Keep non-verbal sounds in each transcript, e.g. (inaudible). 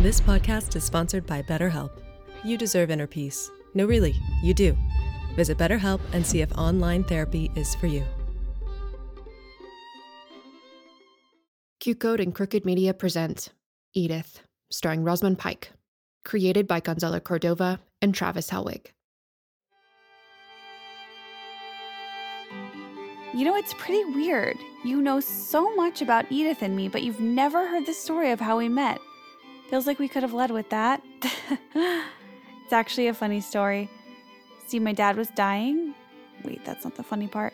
This podcast is sponsored by BetterHelp. You deserve inner peace. No, really, you do. Visit BetterHelp and see if online therapy is for you. Q Code and Crooked Media present Edith, starring Rosamund Pike, created by Gonzalo Cordova and Travis Helwig. You know, it's pretty weird. You know so much about Edith and me, but you've never heard the story of how we met. Feels like we could have led with that. (laughs) it's actually a funny story. See, my dad was dying. Wait, that's not the funny part.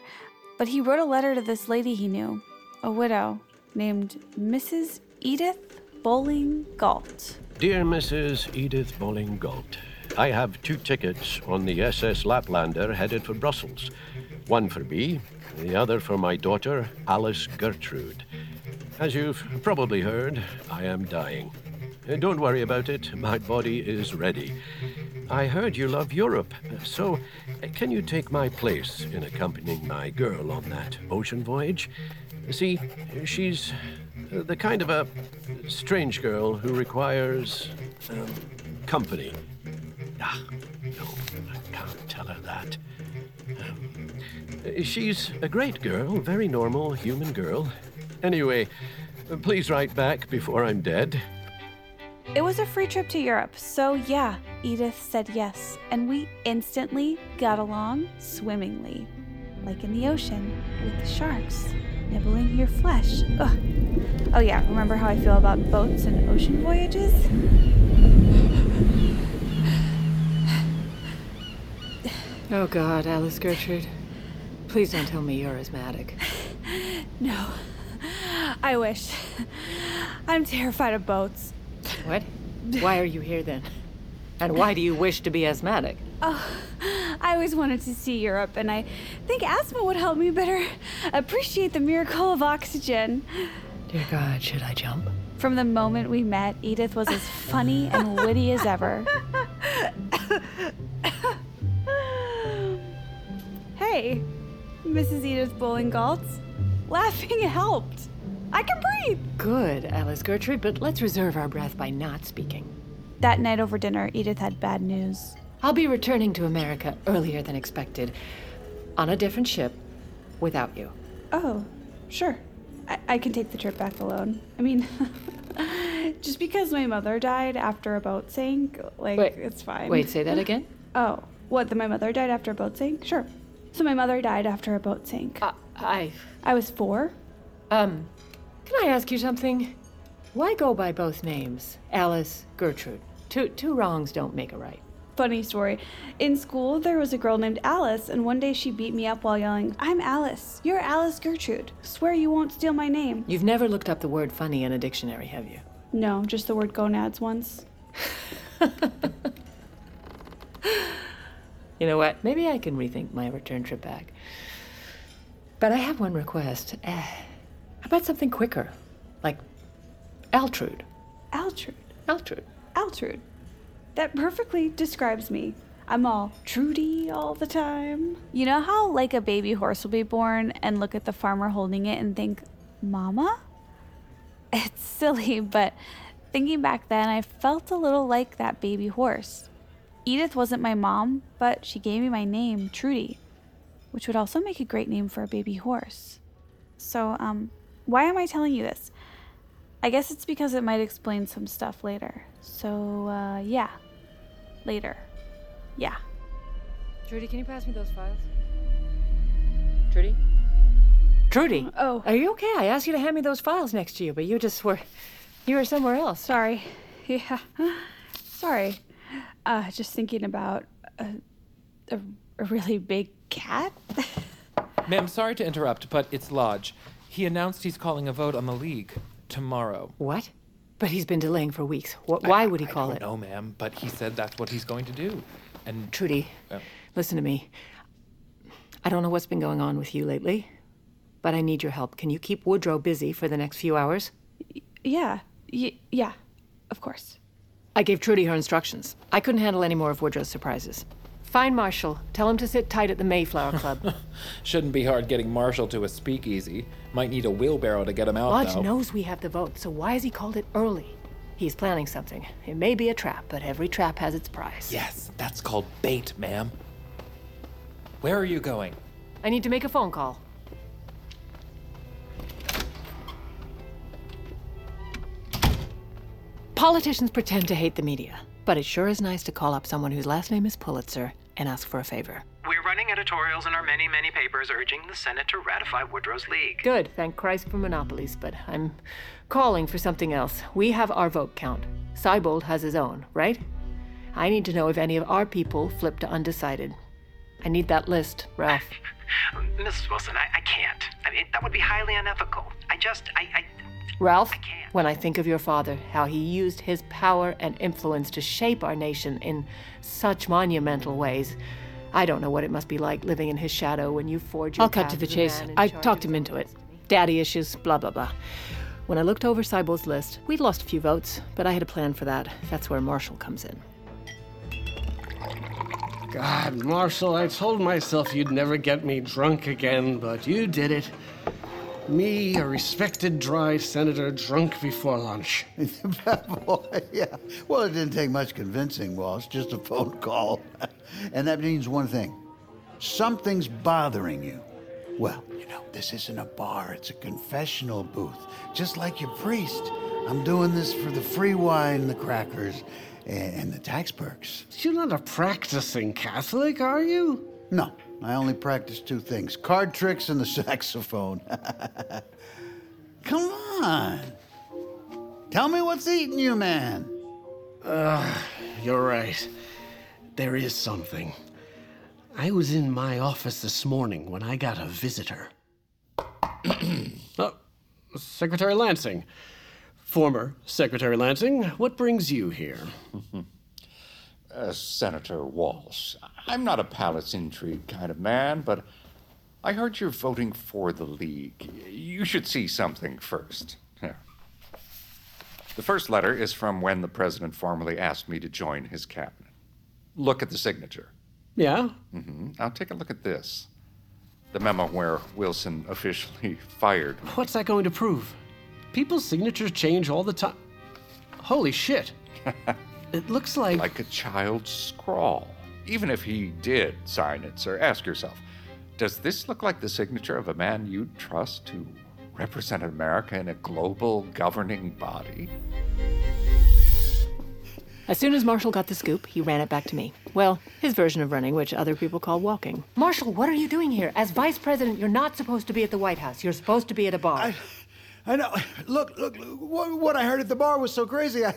But he wrote a letter to this lady he knew, a widow, named Mrs. Edith Bowling Galt. Dear Mrs. Edith Bowling Galt, I have two tickets on the SS Laplander headed for Brussels. One for me, the other for my daughter, Alice Gertrude. As you've probably heard, I am dying. Uh, Don't worry about it, my body is ready. I heard you love Europe, so uh, can you take my place in accompanying my girl on that ocean voyage? See, she's uh, the kind of a strange girl who requires um, company. Ah, no, I can't tell her that. Um, she's a great girl, very normal human girl. Anyway, please write back before I'm dead. It was a free trip to Europe, so yeah, Edith said yes, and we instantly got along swimmingly. Like in the ocean, with the sharks nibbling your flesh. Ugh. Oh, yeah, remember how I feel about boats and ocean voyages? Oh God, Alice Gertrude. Please don't tell me you're asthmatic. (laughs) No. I wish. I'm terrified of boats. What? Why are you here then? And why do you wish to be asthmatic? Oh, I always wanted to see Europe, and I think asthma would help me better appreciate the miracle of oxygen. Dear God, should I jump? From the moment we met, Edith was as funny and witty as ever. hey, Mrs. Edith Bowling Galtz. Laughing helped. I can breathe. Good, Alice Gertrude, but let's reserve our breath by not speaking. That night over dinner, Edith had bad news. I'll be returning to America earlier than expected, on a different ship, without you. Oh, sure. I, I can take the trip back alone. I mean, (laughs) just because my mother died after a boat sank, like, Wait, it's fine. Wait, say that again? (laughs) Oh, what? That my mother died after a boat sank? Sure. So my mother died after a boat sank. Uh, I. I was four. Um, can I ask you something? Why go by both names, Alice, Gertrude? Two two wrongs don't make a right. Funny story. In school, there was a girl named Alice, and one day she beat me up while yelling, I'm Alice. You're Alice Gertrude. Swear you won't steal my name. You've never looked up the word funny in a dictionary, have you? No, just the word gonads once. (laughs) You know what? Maybe I can rethink my return trip back. But I have one request. Eh, How about something quicker? Like Altrude. Altrude. Altrude. Altrude. That perfectly describes me. I'm all Trudy all the time. You know how, like, a baby horse will be born and look at the farmer holding it and think, Mama? It's (laughs) silly, but thinking back then, I felt a little like that baby horse. Edith wasn't my mom, but she gave me my name, Trudy, which would also make a great name for a baby horse. So, um, why am I telling you this? I guess it's because it might explain some stuff later. So, uh, yeah. Later. Yeah. Trudy, can you pass me those files? Trudy? Trudy? Oh. Are you okay? I asked you to hand me those files next to you, but you just were. You were somewhere else. Sorry. (laughs) Yeah. Sorry. Uh, just thinking about a, a, a really big cat. (laughs) Ma'am, sorry to interrupt, but it's Lodge. He announced he's calling a vote on the League tomorrow. What? But he's been delaying for weeks. What, why would he I call don't it? know, ma'am, but he said that's what he's going to do. And Trudy, Oh. listen to me. I don't know what's been going on with you lately, but I need your help. Can you keep Woodrow busy for the next few hours? yeah. Y- yeah. Of course. I gave Trudy her instructions. I couldn't handle any more of Woodrow's surprises. Find Marshall. Tell him to sit tight at the Mayflower Club. (laughs) shouldn't be hard getting Marshall to a speakeasy. Might need a wheelbarrow to get him out, Lodge though. knows we have the vote, so why has he called it early? He's planning something. It may be a trap, but every trap has its price. Yes, that's called bait, ma'am. Where are you going? I need to make a phone call. Politicians pretend to hate the media, but it sure is nice to call up someone whose last name is Pulitzer and ask for a favor. We're running editorials in our many, many papers urging the Senate to ratify Woodrow's League. Good, thank Christ for monopolies, but I'm calling for something else. We have our vote count. Seibold has his own, right? I need to know if any of our people flipped to undecided. I need that list, Ralph. (laughs) Mrs. Wilson, I, I can't. I mean, that would be highly unethical. I just, I, I. Ralph, I when I think of your father, how he used his power and influence to shape our nation in such monumental ways, I don't know what it must be like living in his shadow when you forge your I'll cut to the chase. I talked him into it. Daddy issues, blah, blah, blah. When I looked over Seibold's list, we'd lost a few votes, but I had a plan for that. That's where Marshall comes in. God, Marshall, I told myself you'd never get me drunk again, but you did it. Me, a respected dry senator, drunk before lunch. (laughs) Boy, yeah. Well, it didn't take much convincing, Walsh. Just a phone call. (laughs) and that means one thing something's bothering you. Well, you know, this isn't a bar, it's a confessional booth. Just like your priest. I'm doing this for the free wine, the crackers, and, and the tax perks. You're not a practicing Catholic, are you? No, I only practice two things card tricks and the (laughs) saxophone. (laughs) Come on. Tell me what's eating you, man. You're right. There is something. I was in my office this morning when I got a visitor. (clears throat) oh, Secretary Lansing. Former Secretary Lansing, what brings you here? (laughs) Uh, Senator Walsh, I'm not a palace intrigue kind of man, but I heard you're voting for the League. You should see something first. Here. The first letter is from when the president formally asked me to join his cabinet. Look at the signature. Yeah? Mm-hmm. Now take a look at this. The memo where Wilson officially (laughs) fired me. What's that going to prove? People's signatures change all the time. Holy shit. (laughs) it looks like. like a child's scrawl. Even if he did sign it, sir, ask yourself does this look like the signature of a man you'd trust to represent America in a global governing body? As soon as Marshall got the scoop, he ran it back to me. Well, his version of running, which other people call walking. Marshall, what are you doing here? As vice president, you're not supposed to be at the White House. You're supposed to be at a bar. I know. Look, look, look, what, what I heard at the bar was so crazy, I,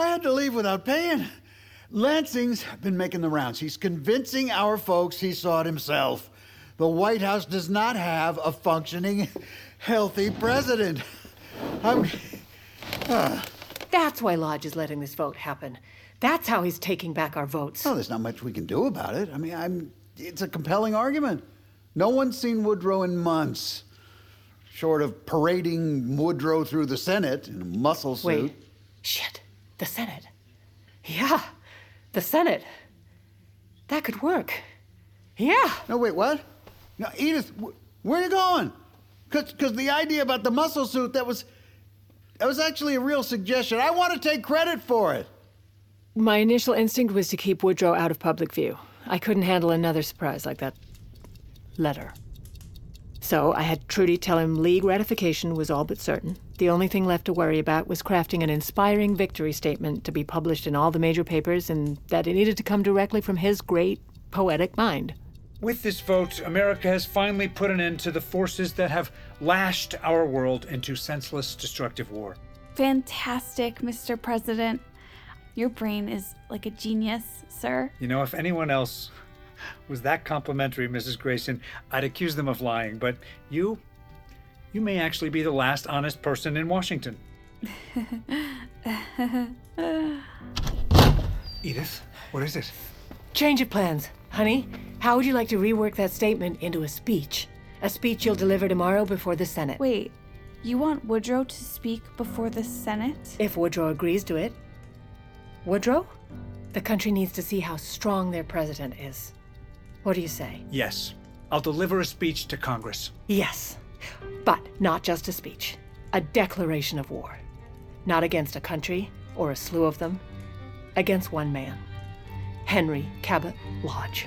I had to leave without paying. Lansing's been making the rounds. He's convincing our folks he saw it himself. The White House does not have a functioning, healthy president. I'm. Uh, That's why Lodge is letting this vote happen. That's how he's taking back our votes. well, there's not much we can do about it. I mean, I'm. It's a compelling argument. No one's seen Woodrow in months, short of parading Woodrow through the Senate in a muscle suit. Wait. Shit. The Senate. Yeah. The Senate. That could work. Yeah. No, wait, what? No, Edith, wh- where are you going? Because the idea about the muscle suit, that was. That was actually a real suggestion. I want to take credit for it. My initial instinct was to keep Woodrow out of public view. I couldn't handle another surprise like that letter. So I had Trudy tell him League ratification was all but certain. The only thing left to worry about was crafting an inspiring victory statement to be published in all the major papers, and that it needed to come directly from his great poetic mind. With this vote, America has finally put an end to the forces that have lashed our world into senseless, destructive war. Fantastic, Mr. President. Your brain is like a genius, sir. You know, if anyone else was that complimentary, Mrs. Grayson, I'd accuse them of lying, but you, you may actually be the last honest person in Washington. (laughs) Edith, what is it? Change of plans. Honey, how would you like to rework that statement into a speech? A speech you'll deliver tomorrow before the Senate. Wait, you want Woodrow to speak before the Senate? If Woodrow agrees to it. Woodrow? The country needs to see how strong their president is. What do you say? Yes. I'll deliver a speech to Congress. Yes. But not just a speech, a declaration of war. Not against a country or a slew of them, against one man Henry Cabot Lodge.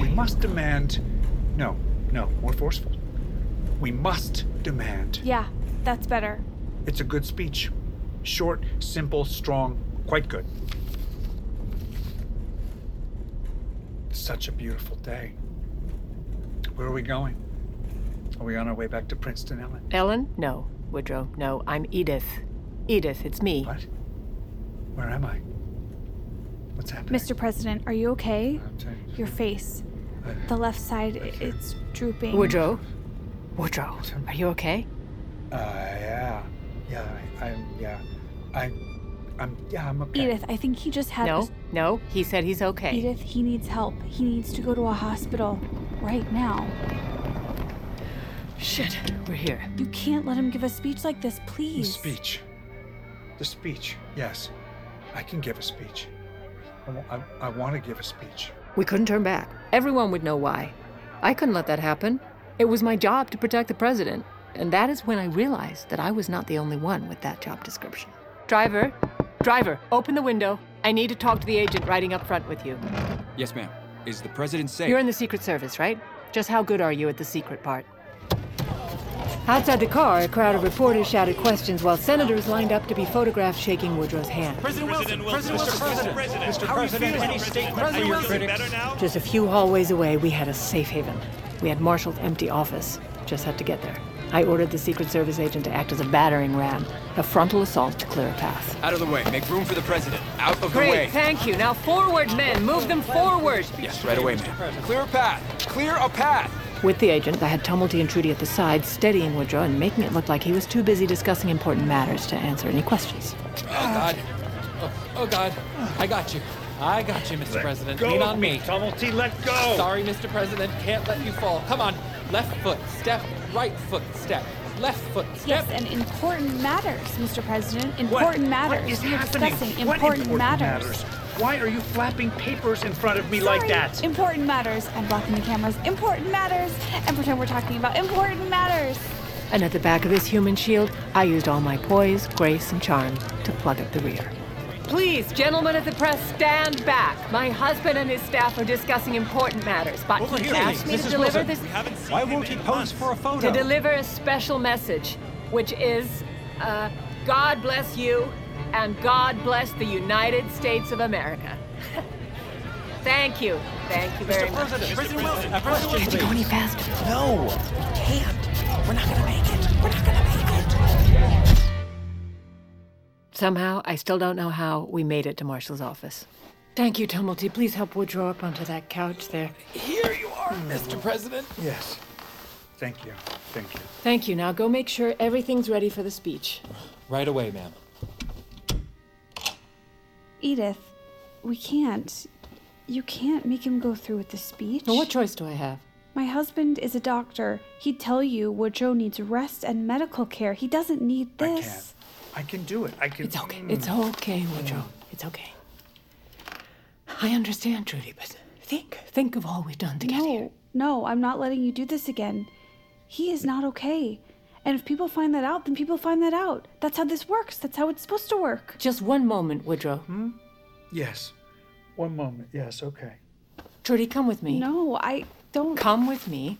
We must demand. No, no, more forceful. We must demand. Yeah, that's better. It's a good speech. Short, simple, strong, quite good. Such a beautiful day. Where are we going? Are we on our way back to Princeton, Ellen? Ellen? No. Woodrow, no. I'm Edith. Edith, it's me. What? Where am I? What's happening? Mr. President, are you okay? Your face. The left side, i- it's drooping. Woodrow? Woodrow, are you okay? Uh, yeah. Yeah, I, I'm, yeah. I, I'm, yeah, I'm okay. Edith, I think he just had. No, this- no, he said he's okay. Edith, he needs help. He needs to go to a hospital right now. Shit, we're here. You can't let him give a speech like this, please. The speech. The speech, yes. I can give a speech. I, I, I want to give a speech. We couldn't turn back. Everyone would know why. I couldn't let that happen. It was my job to protect the president. And that is when I realized that I was not the only one with that job description. Driver, driver, open the window. I need to talk to the agent riding up front with you. Yes, ma'am. Is the president safe? You're in the Secret Service, right? Just how good are you at the secret part? Outside the car, a crowd of reporters shouted questions while senators lined up to be photographed shaking Woodrow's hand. President Wilson, President Wilson, Mr. President, Mr. how are you President, feeling? any statement President Wilson, better now? Just a few hallways away, we had a safe haven. We had Marshall's empty office. Just had to get there. I ordered the Secret Service agent to act as a battering ram, a frontal assault to clear a path. Out of the way. Make room for the president. Out of the Great, way. thank you. Now forward, men. Move them forward. Yes, right away, ma'am. Clear a path. Clear a path. With the agent, I had Tumulty and Trudy at the side, steadying Woodrow and making it look like he was too busy discussing important matters to answer any questions. Oh, God. Oh, oh, God. I got you. I got you, Mr. Let President. go Lean on me, me. Tumulty, let go. Sorry, Mr. President. Can't let you fall. Come on. Left foot, step. Right foot, step. Left foot, step. Yes, and important matters, Mr. President. What? Important matters. What is We're happening? discussing What important, important matters. matters? Why are you flapping papers in front of me like Sorry. that? Important matters. I'm blocking the cameras. Important matters. And pretend we're talking about important matters. And at the back of this human shield, I used all my poise, grace, and charm to plug up the rear. Please, gentlemen of the press, stand back. My husband and his staff are discussing important matters, but Over he here, asked me Mrs. to deliver Wilson. this. We haven't seen Why won't he pose for a photo? To deliver a special message, which is, uh, God bless you, and God bless the United States of America. (laughs) Thank you. Thank you very Mr. much. President, uh, President Wilson, a question, Can't you go any faster? No, we can't. We're not gonna make it. We're not gonna make it. Somehow, I still don't know how we made it to Marshall's office. Thank you, Tumulty. Please help Woodrow up onto that couch there. Here you are, Mr. President. Yes. Thank you. Thank you. Thank you. Now go make sure everything's ready for the speech. Right away, ma'am. Edith, we can't. You can't make him go through with the speech. Well, what choice do I have? My husband is a doctor. He'd tell you Woodrow needs rest and medical care. He doesn't need this. I can. I can do it. I can. It's okay. Mm. It's okay, Woodrow. Mm. It's okay. I understand, Trudy, but think, think of all we've done to get no, no, I'm not letting you do this again. He is not okay. And if people find that out, then people find that out. That's how this works. That's how it's supposed to work. Just one moment, Woodrow. Hmm? Yes. One moment. Yes, okay. Trudy, come with me. No, I don't. Come with me.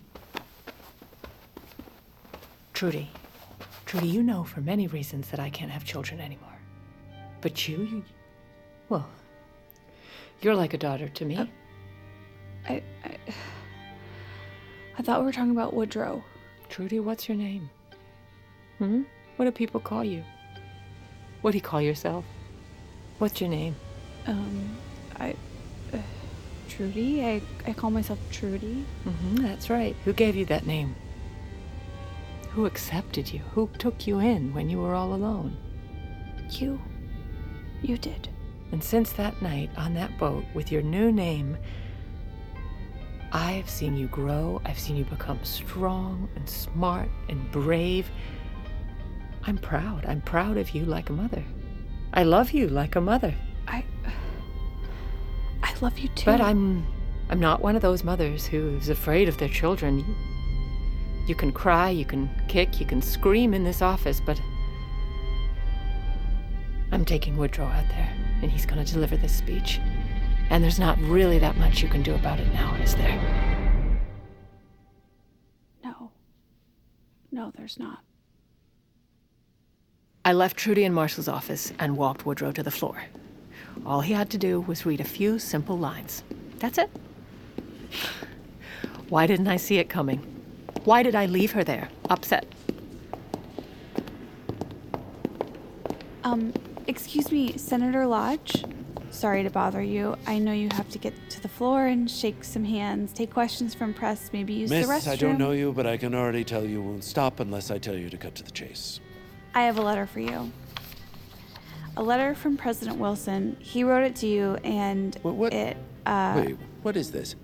Trudy, Trudy, you know for many reasons that I can't have children anymore. But you, you well, you're like a daughter to me. I, I, I thought we were talking about Woodrow. Trudy, what's your name? Hmm? What do people call you? What do you call yourself? What's your name? Um, I. Uh, Trudy? I, I call myself Trudy. Mm-hmm, that's right. Who gave you that name? Who accepted you? Who took you in when you were all alone? You. You did. And since that night on that boat with your new name, I've seen you grow. I've seen you become strong and smart and brave. I'm proud. I'm proud of you like a mother. I love you like a mother. I. I love you too. But I'm. I'm not one of those mothers who's afraid of their children. You, you can cry, you can kick, you can scream in this office, but. I'm taking Woodrow out there, and he's going to deliver this speech. And there's not really that much you can do about it now, is there? No. No, there's not. I left Trudy in Marshall's office and walked Woodrow to the floor. All he had to do was read a few simple lines. That's it. Why didn't I see it coming? Why did I leave her there, upset? Um, excuse me, Senator Lodge? Sorry to bother you. I know you have to get to the floor and shake some hands, take questions from press, maybe use Miss, the restroom. I don't know you, but I can already tell you won't stop unless I tell you to cut to the chase. I have a letter for you. A letter from President Wilson. He wrote it to you, and it. Uh, Wait, what is this?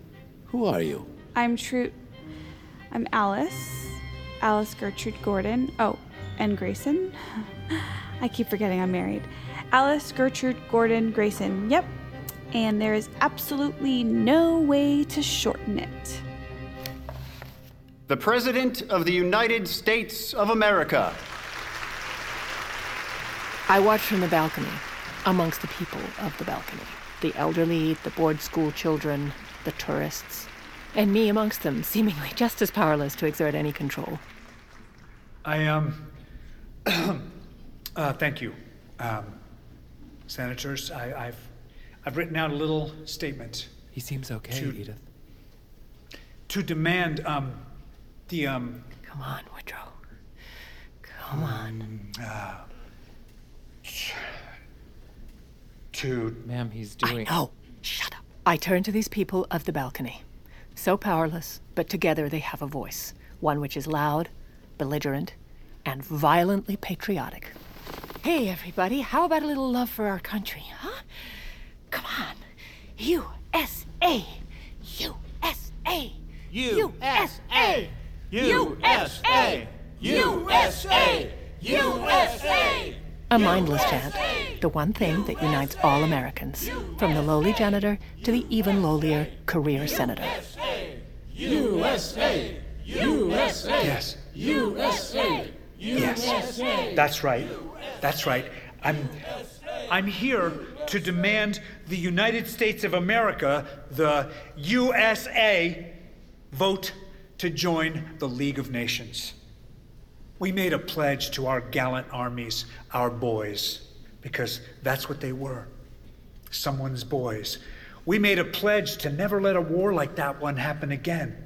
Who are you? I'm True. I'm Alice. Alice Gertrude Gordon. Oh, and Grayson. (laughs) I keep forgetting I'm married. Alice Gertrude Gordon Grayson. Yep. And there is absolutely no way to shorten it. The President of the United States of America. I watched from the balcony, amongst the people of the balcony the elderly, the bored school children, the tourists, and me amongst them, seemingly just as powerless to exert any control. I, um. (clears throat) uh, thank you. Um, senators, I, I've. I've written out a little statement. He seems okay, to, Edith. To demand, um, the, um. Come on, Woodrow. Come on. Uh, to. Ma'am, he's doing. I know. Shut up. I turn to these people of the balcony. So powerless, but together they have a voice. One which is loud, belligerent, and violently patriotic. Hey, everybody, how about a little love for our country, huh? Come on. USA! USA! USA! USA! USA! USA! A mindless chant, the one thing that unites all Americans, from the lowly janitor to the even lowlier career senator. USA! USA! Yes. USA! Yes. That's right. That's right. I'm I'm here to demand the United States of America, the USA, vote to join the League of Nations. We made a pledge to our gallant armies, our boys, because that's what they were someone's boys. We made a pledge to never let a war like that one happen again.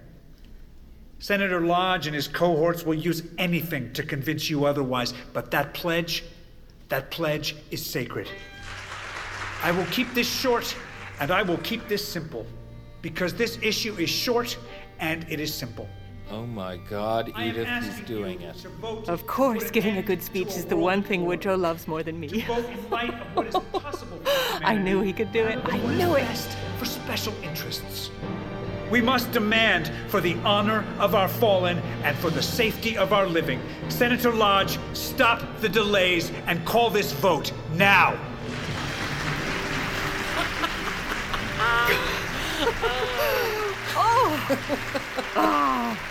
Senator Lodge and his cohorts will use anything to convince you otherwise, but that pledge, that pledge is sacred. I will keep this short and I will keep this simple because this issue is short and it is simple. Oh my god, Edith, he's doing it. Of course, giving a good speech is the one thing Woodrow loves more than me. (laughs) I knew he could do it. I knew it. For special interests. We must demand for the honor of our fallen and for the safety of our living. Senator Lodge, stop the delays and call this vote now. (laughs) oh. (laughs) oh.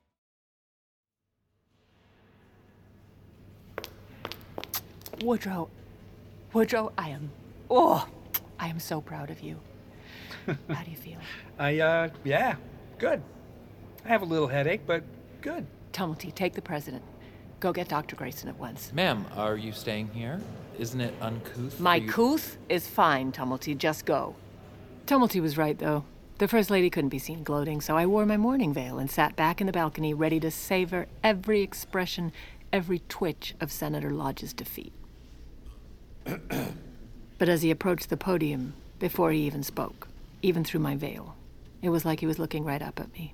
Woodrow, Woodrow, I am, oh, I am so proud of you. (laughs) How do you feel? I, uh, yeah, good. I have a little headache, but good. Tumulty, take the president. Go get Dr. Grayson at once. Ma'am, are you staying here? Isn't it uncouth? My you- couth is fine, Tumulty. Just go. Tumulty was right, though. The First Lady couldn't be seen gloating, so I wore my mourning veil and sat back in the balcony ready to savor every expression, every twitch of Senator Lodge's defeat. (clears throat) but as he approached the podium, before he even spoke, even through my veil, it was like he was looking right up at me.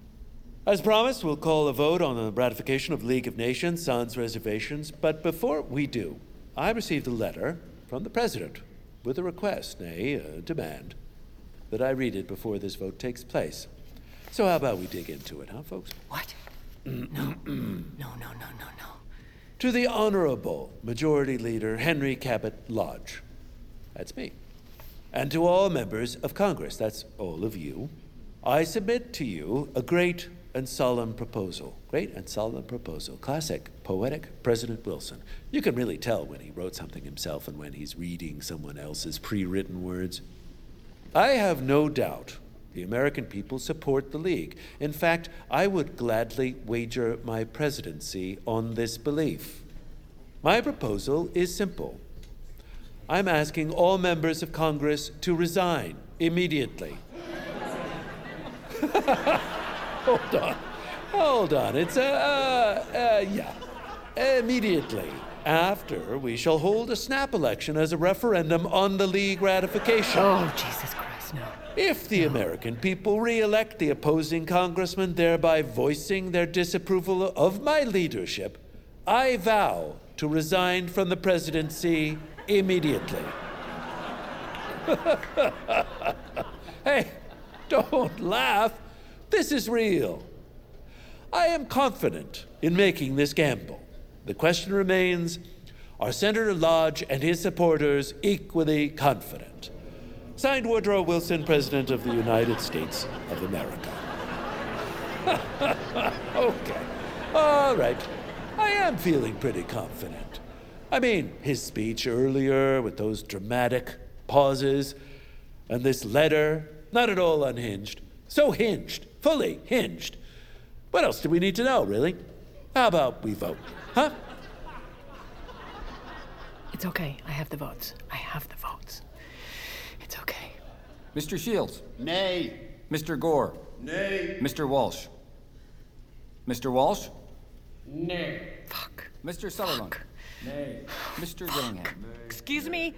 As promised, we'll call a vote on the ratification of League of Nations sans reservations. But before we do, I received a letter from the President with a request, nay, a demand, that I read it before this vote takes place. So how about we dig into it, huh, folks? What? (clears throat) no. no, no, no, no, no. To the Honorable Majority Leader Henry Cabot Lodge. That's me. And to all members of Congress, that's all of you, I submit to you a great and solemn proposal. Great and solemn proposal. Classic, poetic President Wilson. You can really tell when he wrote something himself and when he's reading someone else's pre written words. I have no doubt the American people support the League. In fact, I would gladly wager my presidency on this belief. My proposal is simple. I'm asking all members of Congress to resign immediately. (laughs) Hold on. Hold on. It's, uh, uh, uh, yeah. Immediately after, we shall hold a snap election as a referendum on the League ratification. Oh, Jesus Christ, no. If the American people re elect the opposing congressman, thereby voicing their disapproval of my leadership, I vow to resign from the presidency immediately. (laughs) hey, don't laugh. This is real. I am confident in making this gamble. The question remains are Senator Lodge and his supporters equally confident? Signed Woodrow Wilson, President of the United States of America. (laughs) okay. All right. I am feeling pretty confident. I mean, his speech earlier with those dramatic pauses, and this letter, not at all unhinged. So hinged, fully hinged. What else do we need to know, really? How about we vote? Huh? It's okay. I have the votes. I have the votes. It's okay. Mr. Shields. Nay. Mr. Gore. Nay. Mr. Walsh. Mr. Walsh? Nay. Fuck. Mr. Sutherland? Nay. Mr. Gillingham? Excuse me?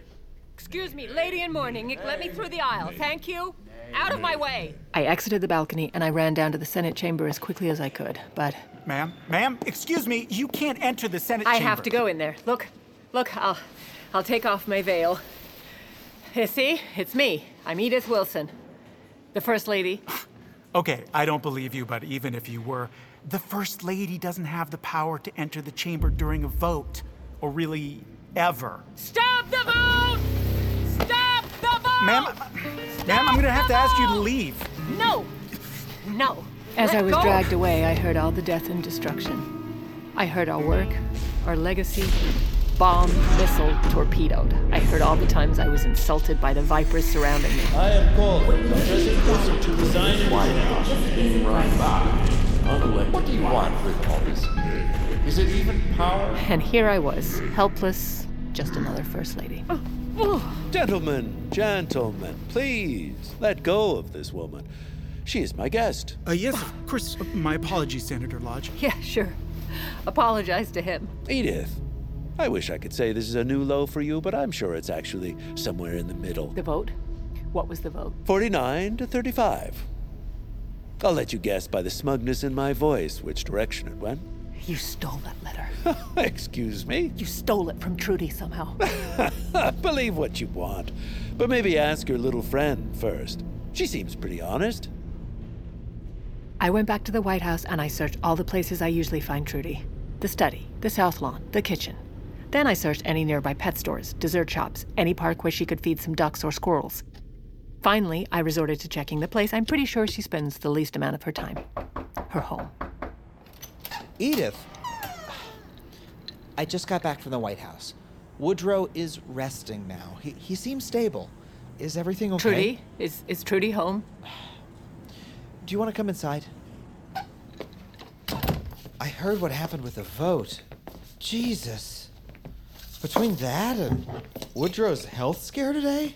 Excuse me, lady in mourning. Let me through the aisle. Thank you. Out of my way. I exited the balcony and I ran down to the Senate chamber as quickly as I could, but. Ma'am, ma'am, excuse me, you can't enter the Senate chamber. I chamber. have to go in there. Look, look, I'll, I'll take off my veil. You see, it's me. I'm Edith Wilson, the First Lady. Okay, I don't believe you, but even if you were, the First Lady doesn't have the power to enter the chamber during a vote, or really ever. Stop the vote! Stop the vote! Ma'am, ma'am, I'm gonna have to ask you to leave. No! No! As Let I was go. dragged away, I heard all the death and destruction. I heard our work, our legacy, bomb, missile, torpedoed. I heard all the times I was insulted by the vipers surrounding me. I am calling President Wilson to resign in White House being run by unelected. What do you want with all this? Is it even power? And here I was, helpless, just another First Lady. Gentlemen, gentlemen, please let go of this woman. She is my guest. Uh, yes, of course. Uh, My apologies, Senator Lodge. Yeah, sure. Apologize to him. Edith, I wish I could say this is a new low for you, but I'm sure it's actually somewhere in the middle. The vote? What was the vote? 49 to 35. I'll let you guess by the smugness in my voice which direction it went. You stole that letter. (laughs) Excuse me? You stole it from Trudy somehow. (laughs) Believe what you want, but maybe ask your little friend first. She seems pretty honest. I went back to the White House and I searched all the places I usually find Trudy the study, the south lawn, the kitchen. Then I searched any nearby pet stores, dessert shops, any park where she could feed some ducks or squirrels. Finally, I resorted to checking the place I'm pretty sure she spends the least amount of her time her home. Edith, I just got back from the White House. Woodrow is resting now. He, he seems stable. Is everything okay? Trudy? Is, is Trudy home? Do you want to come inside? I heard what happened with the vote. Jesus. Between that and Woodrow's health scare today?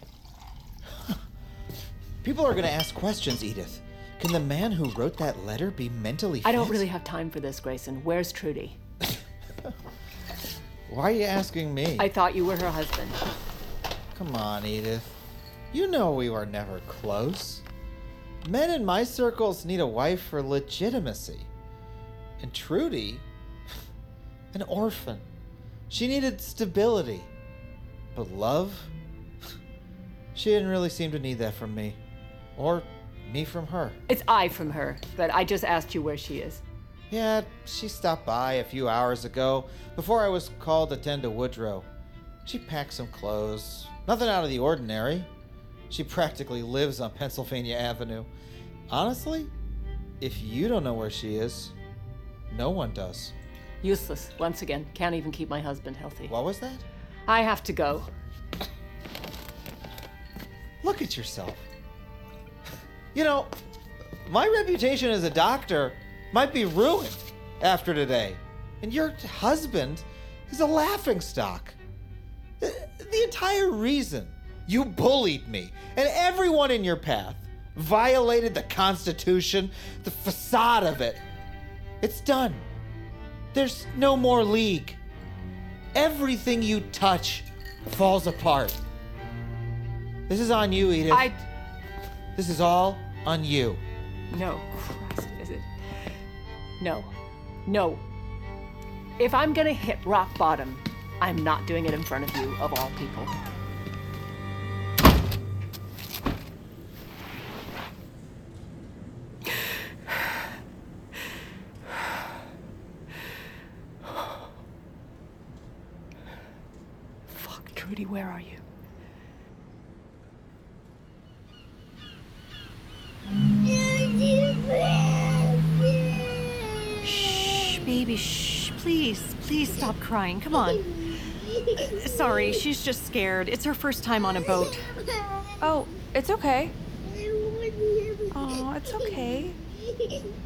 People are going to ask questions, Edith. Can the man who wrote that letter be mentally fit? I don't really have time for this, Grayson. Where's Trudy? (laughs) Why are you asking me? I thought you were her husband. Come on, Edith. You know we were never close. Men in my circles need a wife for legitimacy. And Trudy, (laughs) an orphan. She needed stability. But love? (sighs) She didn't really seem to need that from me. Or me from her. It's I from her, but I just asked you where she is. Yeah, she stopped by a few hours ago, before I was called to tend to Woodrow. She packed some clothes. Nothing out of the ordinary. She practically lives on Pennsylvania Avenue. Honestly, if you don't know where she is, no one does. Useless. Once again, can't even keep my husband healthy. What was that? I have to go. Look at yourself. You know, my reputation as a doctor might be ruined after today. And your husband is a laughing stock. The, the entire reason you bullied me and everyone in your path violated the Constitution, the facade of it. It's done. There's no more league. Everything you touch falls apart. This is on you, Edith. I. This is all on you. No, Christ, is it? No. No. If I'm gonna hit rock bottom, I'm not doing it in front of you, of all people. Trudy, where are you? Shh, baby, shh. Please, please stop crying. Come on. Uh, sorry, she's just scared. It's her first time on a boat. Oh, it's okay. Oh, it's okay.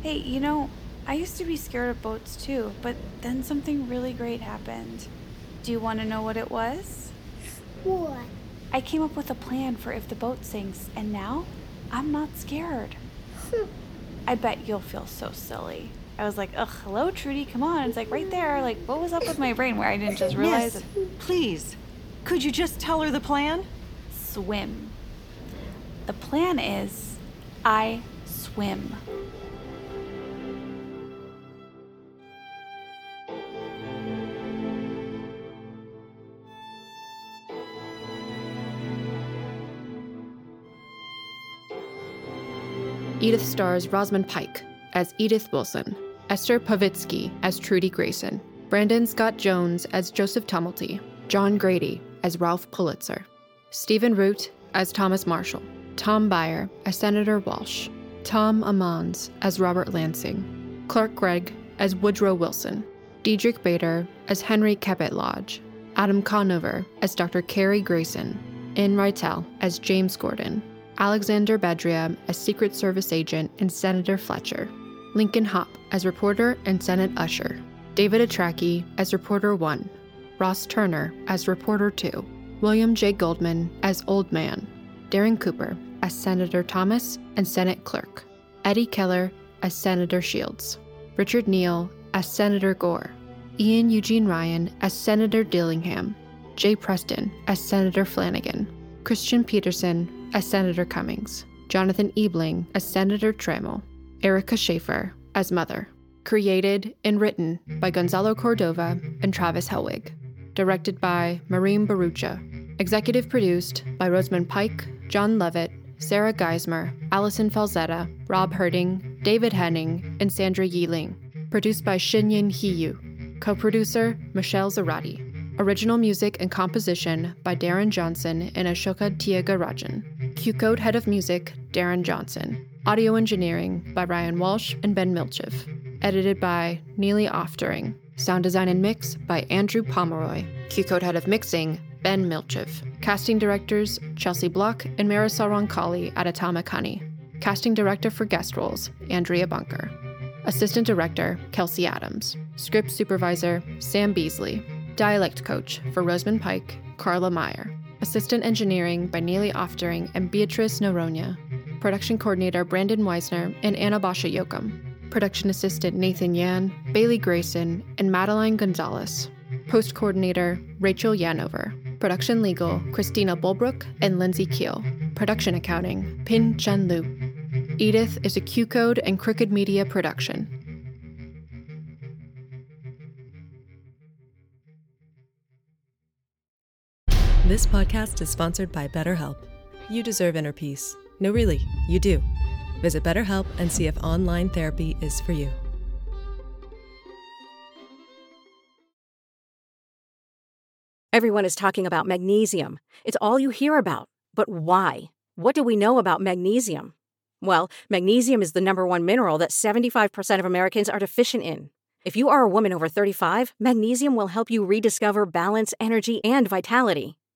Hey, you know, I used to be scared of boats too, but then something really great happened. Do you want to know what it was? What? I came up with a plan for if the boat sinks, and now I'm not scared. (laughs) I bet you'll feel so silly. I was like, ugh, hello, Trudy, come on. It's like right there. Like, what was up with my brain where I didn't just realize Miss, it? please, could you just tell her the plan? Swim. The plan is I swim. Edith stars Rosamund Pike as Edith Wilson, Esther Povitsky as Trudy Grayson, Brandon Scott Jones as Joseph Tumulty, John Grady as Ralph Pulitzer, Stephen Root as Thomas Marshall, Tom Byer as Senator Walsh, Tom Ammons as Robert Lansing, Clark Gregg as Woodrow Wilson, Diedrich Bader as Henry Cabot Lodge, Adam Conover as Dr. Cary Grayson, In Rytel as James Gordon, Alexander Bedria as Secret Service agent and Senator Fletcher, Lincoln Hopp as reporter and Senate usher, David Atraki as reporter 1, Ross Turner as reporter 2, William J. Goldman as old man, Darren Cooper as Senator Thomas and Senate clerk, Eddie Keller as Senator Shields, Richard Neal as Senator Gore, Ian Eugene Ryan as Senator Dillingham, Jay Preston as Senator Flanagan, Christian Peterson as Senator Cummings, Jonathan Ebling as Senator Trammell, Erica Schaefer as Mother. Created and written by Gonzalo Cordova and Travis Helwig. Directed by Maureen Barucha. Executive produced by Rosamund Pike, John Levitt, Sarah Geismer, Allison Falzetta, Rob Herding, David Henning, and Sandra Yiling. Produced by Shinyin Hiyu. Co producer Michelle Zarati. Original music and composition by Darren Johnson and Ashoka Thiagarajan. Q Code Head of Music, Darren Johnson. Audio engineering by Ryan Walsh and Ben Milchev. Edited by Neely Oftering. Sound design and mix by Andrew Pomeroy. QCODE Head of Mixing, Ben Milchev. Casting directors Chelsea Block and Marisol Roncalli at Atomic Honey. Casting director for guest roles, Andrea Bunker. Assistant director, Kelsey Adams. Script supervisor, Sam Beasley. Dialect coach for Rosamund Pike, Carla Meyer. Assistant engineering by Neely Oftering and Beatrice Noronha. Production coordinator Brandon Weisner and Anna Basha Yokum. Production assistant Nathan Yan, Bailey Grayson, and Madeline Gonzalez. Post coordinator Rachel Yanover. Production legal Christina Bulbrook and Lindsay Keel. Production accounting Pin Chen Lu. Edith is a QCODE and Crooked Media production. This podcast is sponsored by BetterHelp. You deserve inner peace. No, really, you do. Visit BetterHelp and see if online therapy is for you. Everyone is talking about magnesium. It's all you hear about. But why? What do we know about magnesium? Well, magnesium is the number one mineral that 75% of Americans are deficient in. If you are a woman over 35, magnesium will help you rediscover balance, energy, and vitality.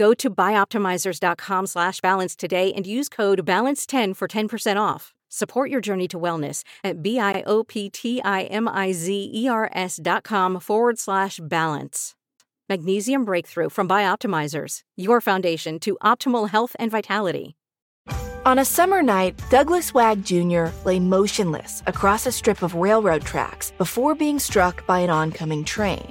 Go to bioptimizers.com slash balance today and use code BALANCE10 for 10% off. Support your journey to wellness at B-I-O-P-T-I-M-I-Z-E-R-S dot com forward slash balance. Magnesium Breakthrough from Bioptimizers, your foundation to optimal health and vitality. On a summer night, Douglas Wag Jr. lay motionless across a strip of railroad tracks before being struck by an oncoming train.